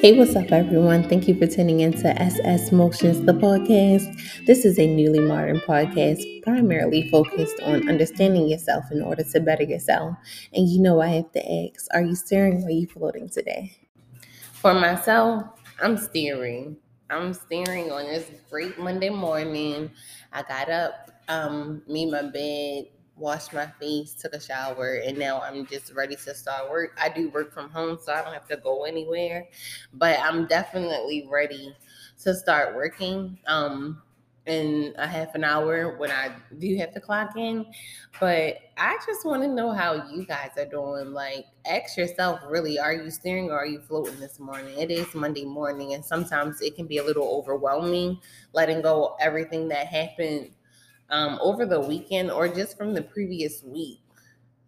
Hey, what's up, everyone? Thank you for tuning in to SS Motions, the podcast. This is a newly modern podcast primarily focused on understanding yourself in order to better yourself. And you know, I have to ask are you steering or are you floating today? For myself, I'm steering. I'm steering on this great Monday morning. I got up, um, made my bed, washed my face, took a shower, and now I'm just ready to start work. I do work from home, so I don't have to go anywhere, but I'm definitely ready to start working. Um, in a half an hour when I do have to clock in. But I just want to know how you guys are doing. Like, ask yourself really, are you steering or are you floating this morning? It is Monday morning, and sometimes it can be a little overwhelming letting go everything that happened um, over the weekend or just from the previous week.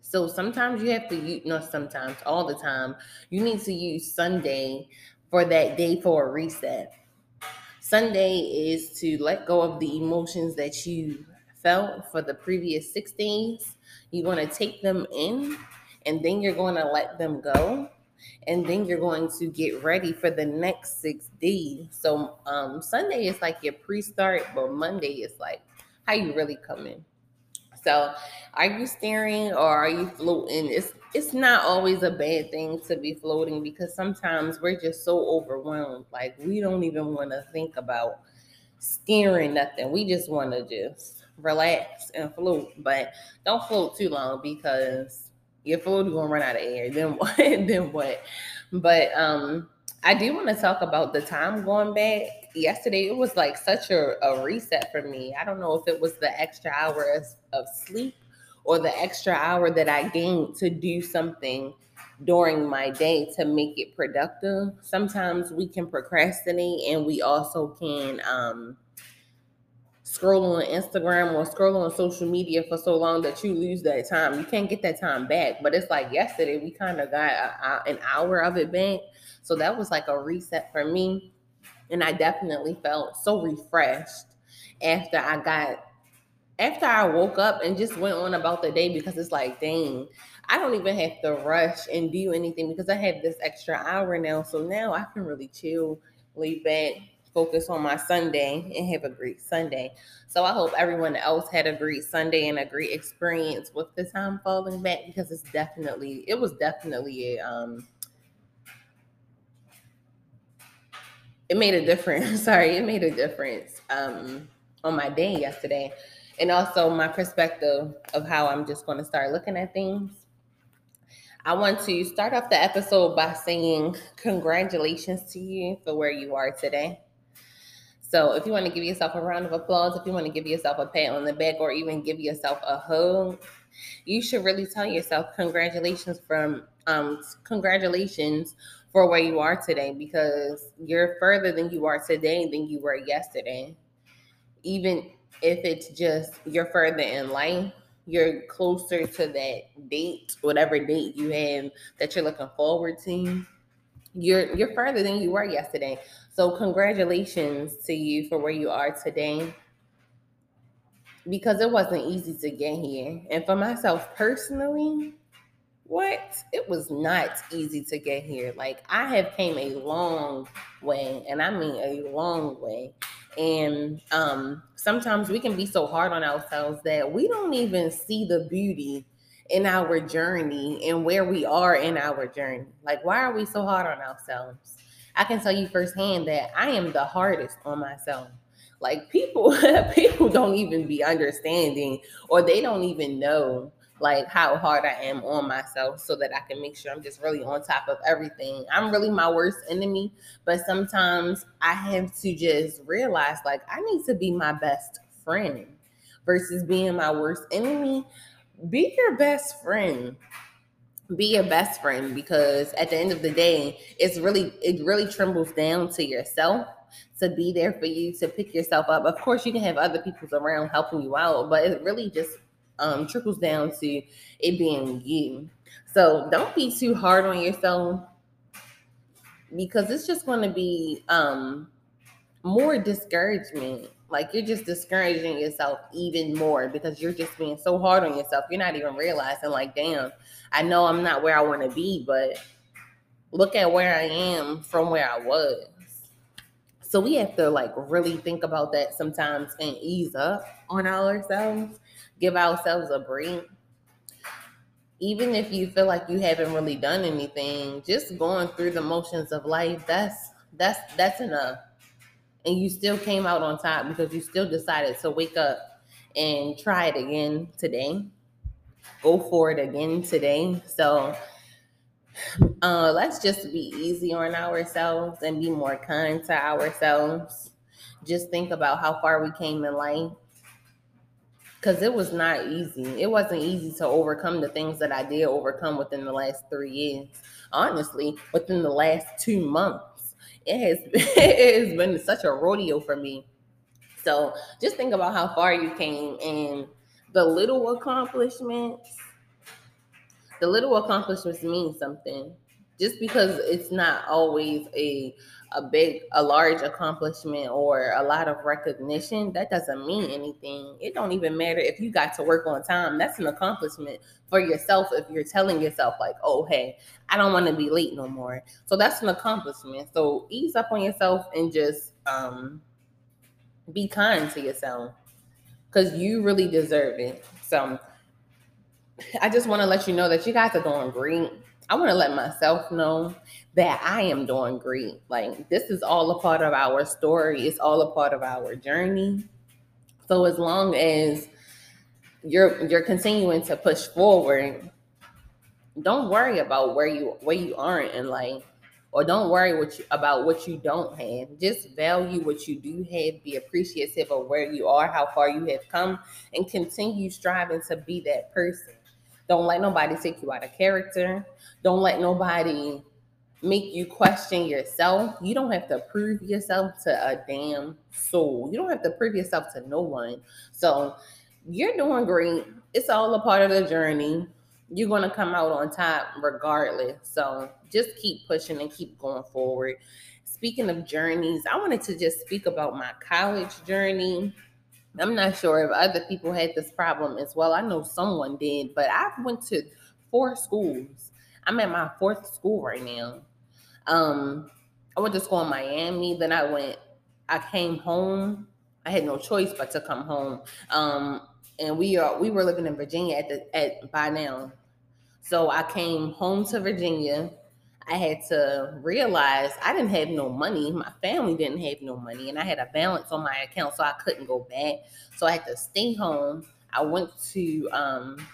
So sometimes you have to use, no, sometimes, all the time, you need to use Sunday for that day for a reset. Sunday is to let go of the emotions that you felt for the previous six days. You want to take them in and then you're going to let them go. And then you're going to get ready for the next six days. So um, Sunday is like your pre start, but Monday is like how you really coming. So, are you steering or are you floating? It's it's not always a bad thing to be floating because sometimes we're just so overwhelmed. Like we don't even want to think about steering nothing. We just want to just relax and float. But don't float too long because your float is gonna run out of air. Then what? then what? But um I do want to talk about the time going back. Yesterday, it was like such a, a reset for me. I don't know if it was the extra hours of sleep or the extra hour that I gained to do something during my day to make it productive. Sometimes we can procrastinate and we also can um, scroll on Instagram or scroll on social media for so long that you lose that time. You can't get that time back. But it's like yesterday, we kind of got a, a, an hour of it back. So that was like a reset for me. And I definitely felt so refreshed after I got after I woke up and just went on about the day because it's like, dang, I don't even have to rush and do anything because I have this extra hour now. So now I can really chill, lay back, focus on my Sunday, and have a great Sunday. So I hope everyone else had a great Sunday and a great experience with the time falling back because it's definitely, it was definitely a um it made a difference. Sorry, it made a difference um, on my day yesterday, and also my perspective of how I'm just going to start looking at things. I want to start off the episode by saying congratulations to you for where you are today. So, if you want to give yourself a round of applause, if you want to give yourself a pat on the back, or even give yourself a hug, you should really tell yourself congratulations from um, congratulations for where you are today because you're further than you are today than you were yesterday. Even if it's just you're further in life, you're closer to that date, whatever date you have that you're looking forward to. You're you're further than you were yesterday. So congratulations to you for where you are today. Because it wasn't easy to get here. And for myself personally, what? It was not easy to get here. Like I have came a long way, and I mean a long way. And um, sometimes we can be so hard on ourselves that we don't even see the beauty in our journey and where we are in our journey. Like, why are we so hard on ourselves? I can tell you firsthand that I am the hardest on myself. Like people, people don't even be understanding, or they don't even know like how hard I am on myself so that I can make sure I'm just really on top of everything. I'm really my worst enemy, but sometimes I have to just realize like I need to be my best friend versus being my worst enemy. Be your best friend. Be your best friend because at the end of the day, it's really it really trembles down to yourself to be there for you to pick yourself up. Of course, you can have other people around helping you out, but it really just um, trickles down to it being you. So don't be too hard on yourself because it's just going to be um, more discouragement. Like you're just discouraging yourself even more because you're just being so hard on yourself. You're not even realizing, like, damn, I know I'm not where I want to be, but look at where I am from where I was. So we have to like really think about that sometimes and ease up on ourselves, give ourselves a break. Even if you feel like you haven't really done anything, just going through the motions of life, that's that's that's enough. And you still came out on top because you still decided to wake up and try it again today. Go for it again today. So uh, let's just be easy on ourselves and be more kind to ourselves. Just think about how far we came in life. Because it was not easy. It wasn't easy to overcome the things that I did overcome within the last three years. Honestly, within the last two months, it has it has been such a rodeo for me. So just think about how far you came and the little accomplishments the little accomplishments mean something just because it's not always a a big a large accomplishment or a lot of recognition that doesn't mean anything. It don't even matter if you got to work on time. That's an accomplishment for yourself if you're telling yourself like oh hey i don't want to be late no more. So that's an accomplishment. So ease up on yourself and just um be kind to yourself because you really deserve it. So I just want to let you know that you guys are doing great. I want to let myself know that I am doing great. Like this is all a part of our story. It's all a part of our journey. So as long as you're you're continuing to push forward, don't worry about where you where you aren't in life or don't worry what you, about what you don't have. Just value what you do have, be appreciative of where you are, how far you have come, and continue striving to be that person. Don't let nobody take you out of character. Don't let nobody make you question yourself. You don't have to prove yourself to a damn soul. You don't have to prove yourself to no one. So you're doing great. It's all a part of the journey. You're going to come out on top regardless. So just keep pushing and keep going forward. Speaking of journeys, I wanted to just speak about my college journey. I'm not sure if other people had this problem as well. I know someone did, but I went to four schools. I'm at my fourth school right now. Um, I went to school in Miami. Then I went. I came home. I had no choice but to come home. Um, and we are we were living in Virginia at the at by now. So I came home to Virginia I had to realize I didn't have no money. My family didn't have no money, and I had a balance on my account, so I couldn't go back. So I had to stay home. I went to um,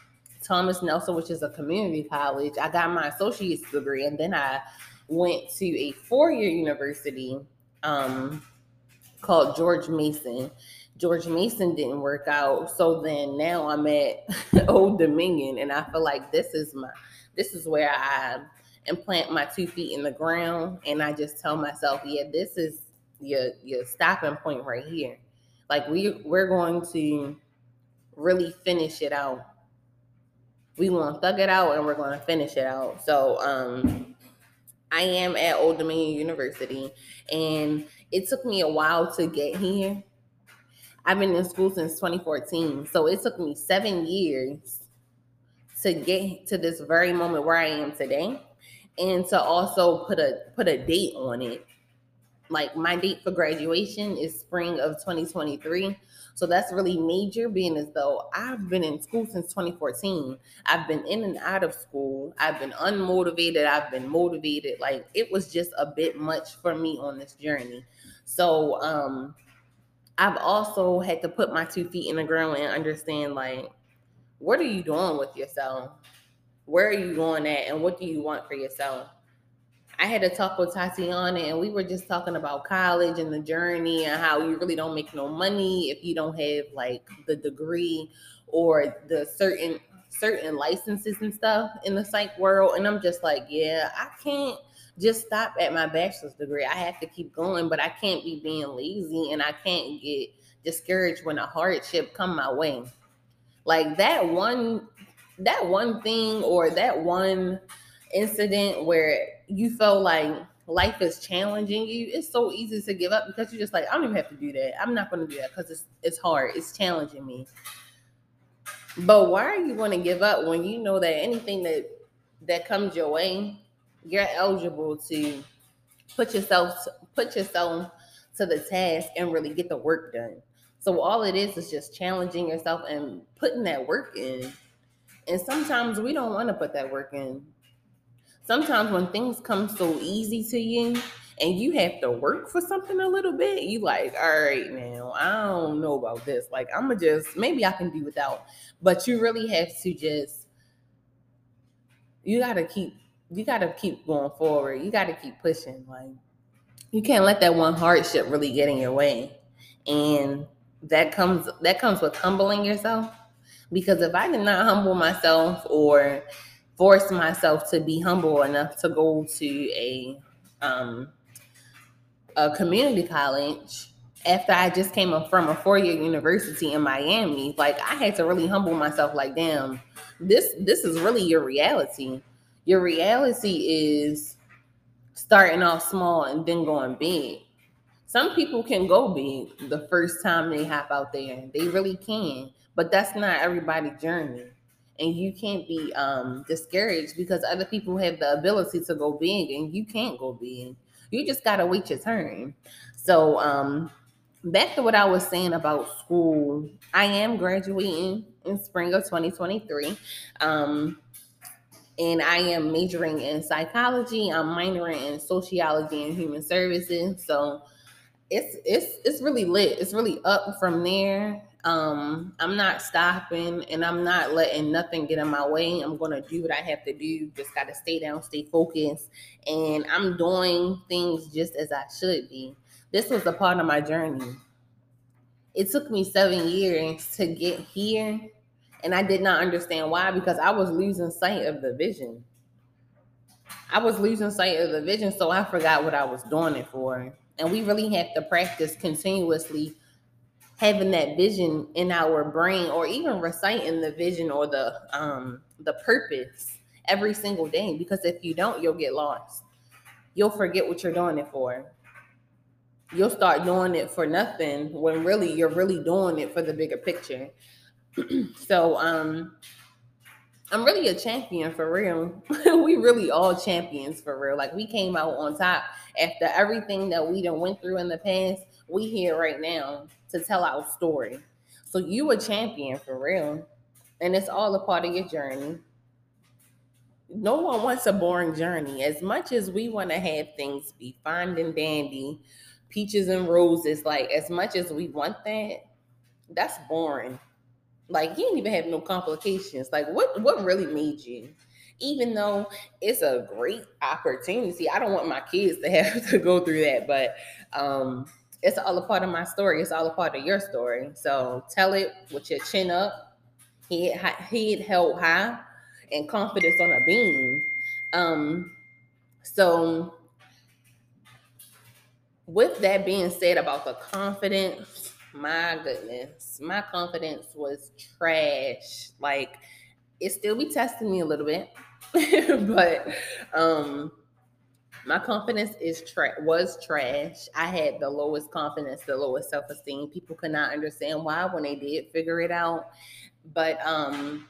Thomas Nelson, which is a community college. I got my associate's degree, and then I went to a four-year university um, called George Mason. George Mason didn't work out, so then now I'm at Old Dominion, and I feel like this is my this is where I and plant my two feet in the ground and I just tell myself, yeah, this is your your stopping point right here. Like we we're going to really finish it out. We to thug it out and we're going to finish it out. So um I am at Old Dominion University and it took me a while to get here. I've been in school since 2014. So it took me 7 years to get to this very moment where I am today and to also put a put a date on it. Like my date for graduation is spring of 2023. So that's really major, being as though I've been in school since 2014. I've been in and out of school. I've been unmotivated. I've been motivated. Like it was just a bit much for me on this journey. So um I've also had to put my two feet in the ground and understand like what are you doing with yourself? Where are you going at and what do you want for yourself? I had a talk with Tatiana and we were just talking about college and the journey and how you really don't make no money if you don't have like the degree or the certain certain licenses and stuff in the psych world. And I'm just like, yeah, I can't just stop at my bachelor's degree. I have to keep going, but I can't be being lazy and I can't get discouraged when a hardship come my way. Like that one that one thing or that one incident where you feel like life is challenging you, it's so easy to give up because you're just like, I don't even have to do that. I'm not going to do that because it's it's hard. It's challenging me. But why are you going to give up when you know that anything that that comes your way, you're eligible to put yourself put yourself to the task and really get the work done. So all it is is just challenging yourself and putting that work in. And sometimes we don't want to put that work in. Sometimes when things come so easy to you and you have to work for something a little bit, you like, all right, now I don't know about this. Like I'm gonna just maybe I can do without. But you really have to just you gotta keep you gotta keep going forward. You gotta keep pushing. Like you can't let that one hardship really get in your way. And that comes that comes with humbling yourself. Because if I did not humble myself or force myself to be humble enough to go to a um, a community college after I just came from a four year university in Miami, like I had to really humble myself. Like, damn, this this is really your reality. Your reality is starting off small and then going big. Some people can go big the first time they hop out there. They really can, but that's not everybody's journey. And you can't be um, discouraged because other people have the ability to go big and you can't go big. You just gotta wait your turn. So um, back to what I was saying about school. I am graduating in spring of 2023. Um, and I am majoring in psychology. I'm minoring in sociology and human services. So it's it's it's really lit. It's really up from there. Um, I'm not stopping and I'm not letting nothing get in my way. I'm gonna do what I have to do. Just gotta stay down, stay focused, and I'm doing things just as I should be. This was a part of my journey. It took me seven years to get here, and I did not understand why because I was losing sight of the vision. I was losing sight of the vision, so I forgot what I was doing it for. And we really have to practice continuously having that vision in our brain or even reciting the vision or the um the purpose every single day because if you don't you'll get lost you'll forget what you're doing it for you'll start doing it for nothing when really you're really doing it for the bigger picture so um I'm really a champion for real. we really all champions for real. Like we came out on top after everything that we done went through in the past. We here right now to tell our story. So you a champion for real. And it's all a part of your journey. No one wants a boring journey. As much as we want to have things be fine and dandy, peaches and roses, like as much as we want that, that's boring. Like you didn't even have no complications. Like what what really made you? Even though it's a great opportunity, I don't want my kids to have to go through that, but um it's all a part of my story. It's all a part of your story. So tell it with your chin up, head, head held high, and confidence on a beam. Um, so with that being said about the confidence, my goodness, my confidence was trash. Like it still be testing me a little bit, but um my confidence is tra- was trash. I had the lowest confidence, the lowest self esteem. People could not understand why when they did figure it out, but um,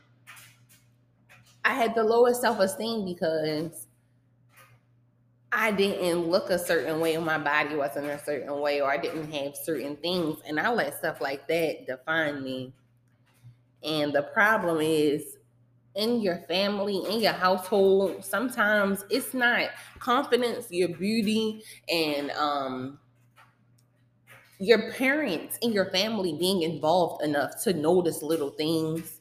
I had the lowest self esteem because I didn't look a certain way, or my body wasn't a certain way, or I didn't have certain things, and I let stuff like that define me. And the problem is in your family, in your household, sometimes it's not confidence, your beauty, and um, your parents and your family being involved enough to notice little things.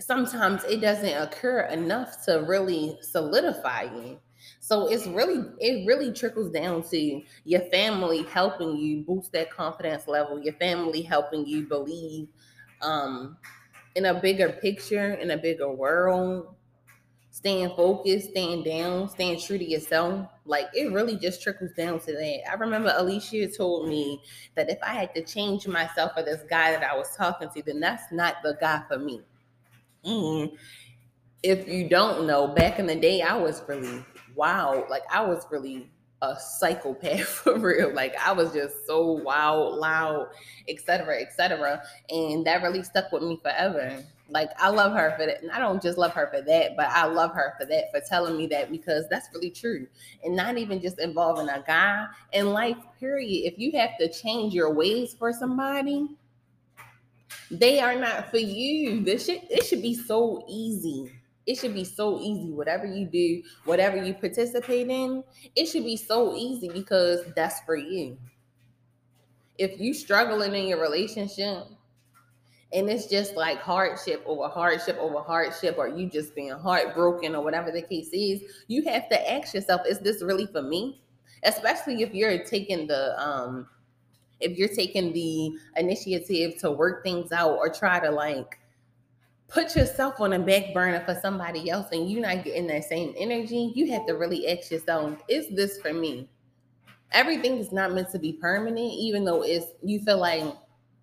Sometimes it doesn't occur enough to really solidify you. So it's really, it really trickles down to your family helping you boost that confidence level, your family helping you believe um, in a bigger picture, in a bigger world, staying focused, staying down, staying true to yourself. Like it really just trickles down to that. I remember Alicia told me that if I had to change myself for this guy that I was talking to, then that's not the guy for me. And if you don't know, back in the day, I was really wow. Like I was really a psychopath for real. Like I was just so wild, loud, etc., etc. And that really stuck with me forever. Like I love her for that. And I don't just love her for that, but I love her for that, for telling me that because that's really true. And not even just involving a guy in life, period. If you have to change your ways for somebody, they are not for you. This shit, it should be so easy. It should be so easy. Whatever you do, whatever you participate in, it should be so easy because that's for you. If you struggling in your relationship and it's just like hardship over hardship over hardship, or you just being heartbroken or whatever the case is, you have to ask yourself, is this really for me? Especially if you're taking the um if you're taking the initiative to work things out or try to like put yourself on a back burner for somebody else and you're not getting that same energy, you have to really ask yourself, is this for me? Everything is not meant to be permanent, even though it's you feel like,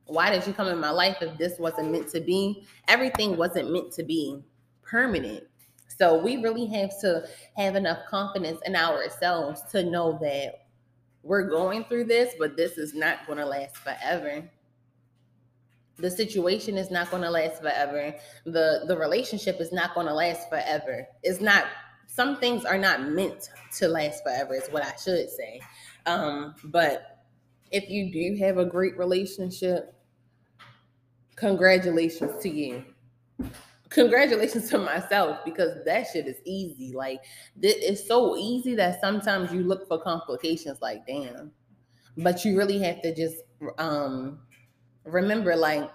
why did you come in my life if this wasn't meant to be? Everything wasn't meant to be permanent. So we really have to have enough confidence in ourselves to know that we're going through this, but this is not going to last forever. The situation is not going to last forever. The the relationship is not going to last forever. It's not some things are not meant to last forever is what I should say. Um, but if you do have a great relationship, congratulations to you congratulations to myself because that shit is easy. Like it's so easy that sometimes you look for complications. Like damn, but you really have to just um remember like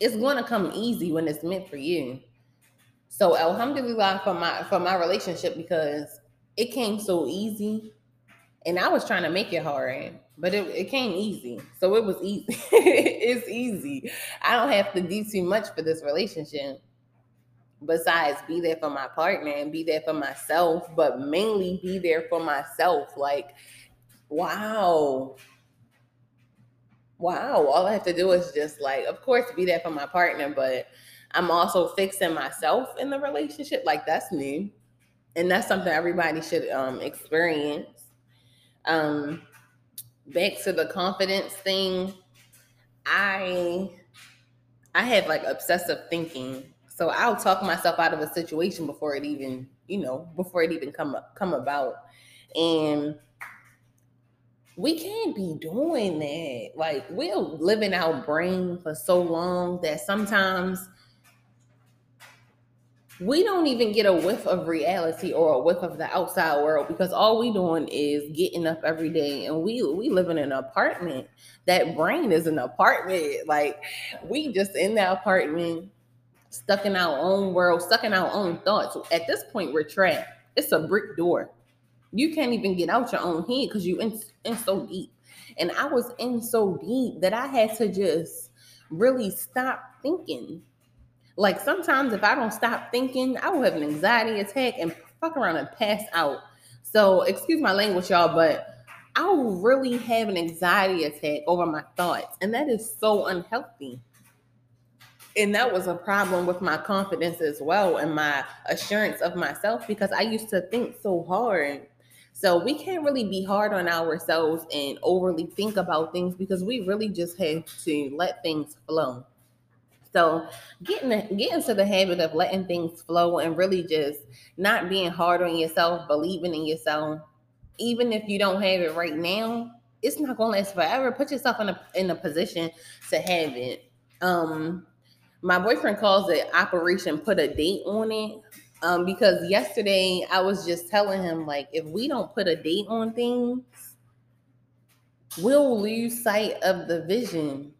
it's going to come easy when it's meant for you. So alhamdulillah for my for my relationship because it came so easy and I was trying to make it hard but it, it came easy. So it was easy. it's easy. I don't have to do too much for this relationship besides be there for my partner and be there for myself, but mainly be there for myself. Like, wow. Wow. All I have to do is just like, of course, be there for my partner, but I'm also fixing myself in the relationship. Like, that's new. And that's something everybody should um experience. Um, back to the confidence thing, I I have like obsessive thinking. So I'll talk myself out of a situation before it even, you know, before it even come up, come about. And we can't be doing that. Like we're living our brain for so long that sometimes we don't even get a whiff of reality or a whiff of the outside world because all we doing is getting up every day and we we live in an apartment. That brain is an apartment. Like we just in that apartment stuck in our own world stuck in our own thoughts. At this point we're trapped. It's a brick door you can't even get out your own head because you in, in so deep and i was in so deep that i had to just really stop thinking like sometimes if I don't stop thinking, I will have an anxiety attack and fuck around and pass out. So excuse my language, y'all, but I will really have an anxiety attack over my thoughts. And that is so unhealthy. And that was a problem with my confidence as well and my assurance of myself because I used to think so hard. So we can't really be hard on ourselves and overly think about things because we really just have to let things flow. So getting get into the habit of letting things flow and really just not being hard on yourself, believing in yourself, even if you don't have it right now, it's not gonna last forever. Put yourself in a in a position to have it. Um my boyfriend calls it operation put a date on it. Um, because yesterday I was just telling him like if we don't put a date on things, we'll lose sight of the vision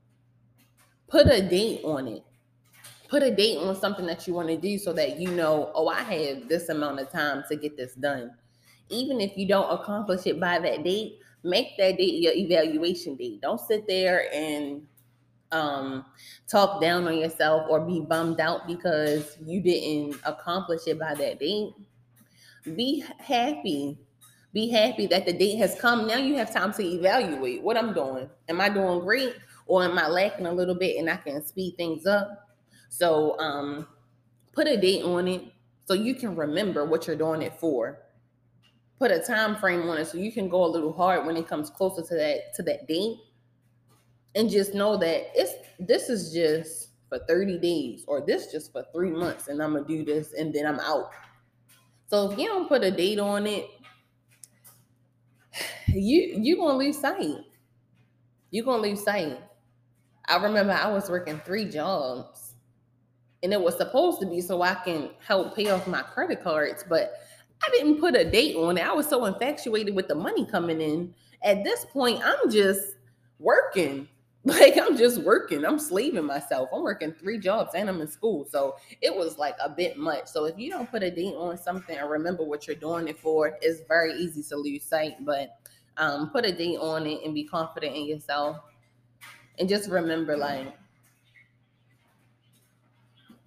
put a date on it. Put a date on something that you want to do so that you know, oh, I have this amount of time to get this done. Even if you don't accomplish it by that date, make that date your evaluation date. Don't sit there and um, talk down on yourself or be bummed out because you didn't accomplish it by that date. Be happy. Be happy that the date has come. Now you have time to evaluate what I'm doing. Am I doing great? or am I lacking a little bit and I can speed things up? So um, put a date on it so you can remember what you're doing it for. Put a time frame on it so you can go a little hard when it comes closer to that to that date. And just know that it's this is just for 30 days or this just for three months and I'm gonna do this and then I'm out. So if you don't put a date on it, you you gonna lose sight. You gonna lose sight. I remember I was working three jobs and it was supposed to be so I can help pay off my credit cards, but I didn't put a date on it. I was so infatuated with the money coming in. At this point, I'm just working. Like I'm just working. I'm slaving myself. I'm working three jobs and I'm in school. So it was like a bit much. So if you don't put a date on something and remember what you're doing it for, it's very easy to lose sight. But um, put a date on it and be confident in yourself. And just remember, like,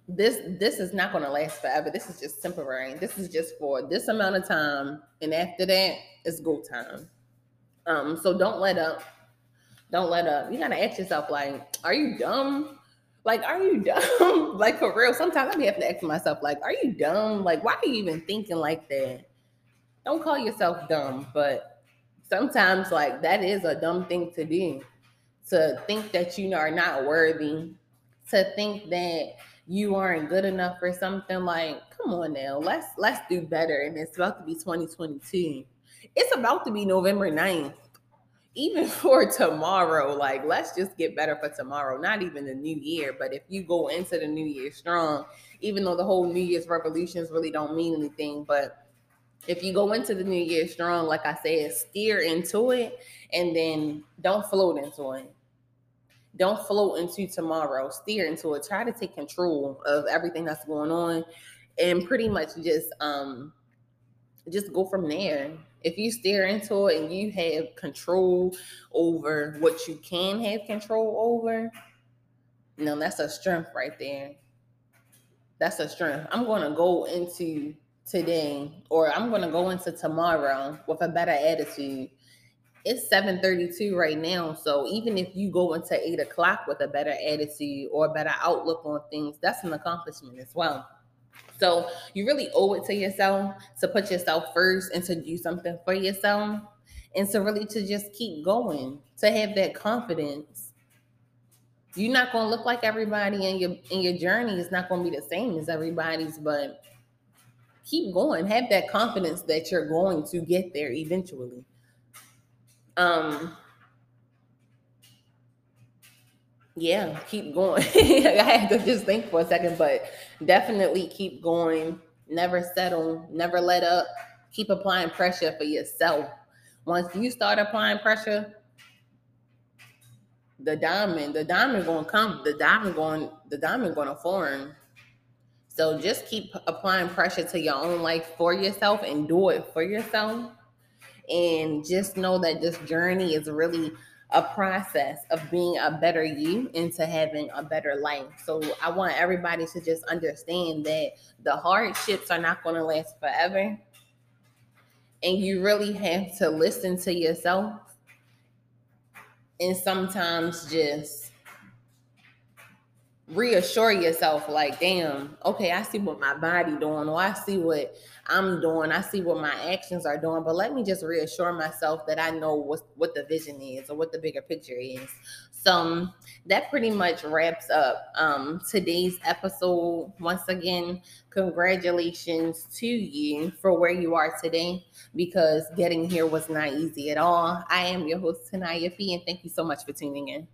this this is not going to last forever. This is just temporary. This is just for this amount of time, and after that, it's go time. Um, so don't let up. Don't let up. You gotta ask yourself, like, are you dumb? Like, are you dumb? like for real. Sometimes I be have to ask myself, like, are you dumb? Like, why are you even thinking like that? Don't call yourself dumb, but sometimes like that is a dumb thing to do. To think that you are not worthy, to think that you aren't good enough for something like come on now let's let's do better and it's about to be 2022 it's about to be november 9th even for tomorrow like let's just get better for tomorrow not even the new year but if you go into the new year strong even though the whole new year's revolutions really don't mean anything but if you go into the new year strong like i said steer into it and then don't float into it don't float into tomorrow. Steer into it. Try to take control of everything that's going on, and pretty much just um just go from there. If you stare into it and you have control over what you can have control over, no, that's a strength right there. That's a strength. I'm going to go into today or I'm going to go into tomorrow with a better attitude it's 7:32 right now. So even if you go into eight o'clock with a better attitude or a better outlook on things, that's an accomplishment as well. So you really owe it to yourself to put yourself first and to do something for yourself and to really to just keep going, to have that confidence. You're not gonna look like everybody and your in your journey is not gonna be the same as everybody's, but keep going. Have that confidence that you're going to get there eventually. Um, yeah, keep going. I had to just think for a second, but definitely keep going. Never settle, never let up. Keep applying pressure for yourself. Once you start applying pressure, the diamond, the diamond gonna come, the diamond going, the diamond gonna form. So just keep applying pressure to your own life for yourself and do it for yourself and just know that this journey is really a process of being a better you into having a better life. So I want everybody to just understand that the hardships are not going to last forever. And you really have to listen to yourself and sometimes just reassure yourself like damn okay i see what my body doing or i see what i'm doing i see what my actions are doing but let me just reassure myself that i know what what the vision is or what the bigger picture is. So that pretty much wraps up um, today's episode. Once again congratulations to you for where you are today because getting here was not easy at all. I am your host tanaya p and thank you so much for tuning in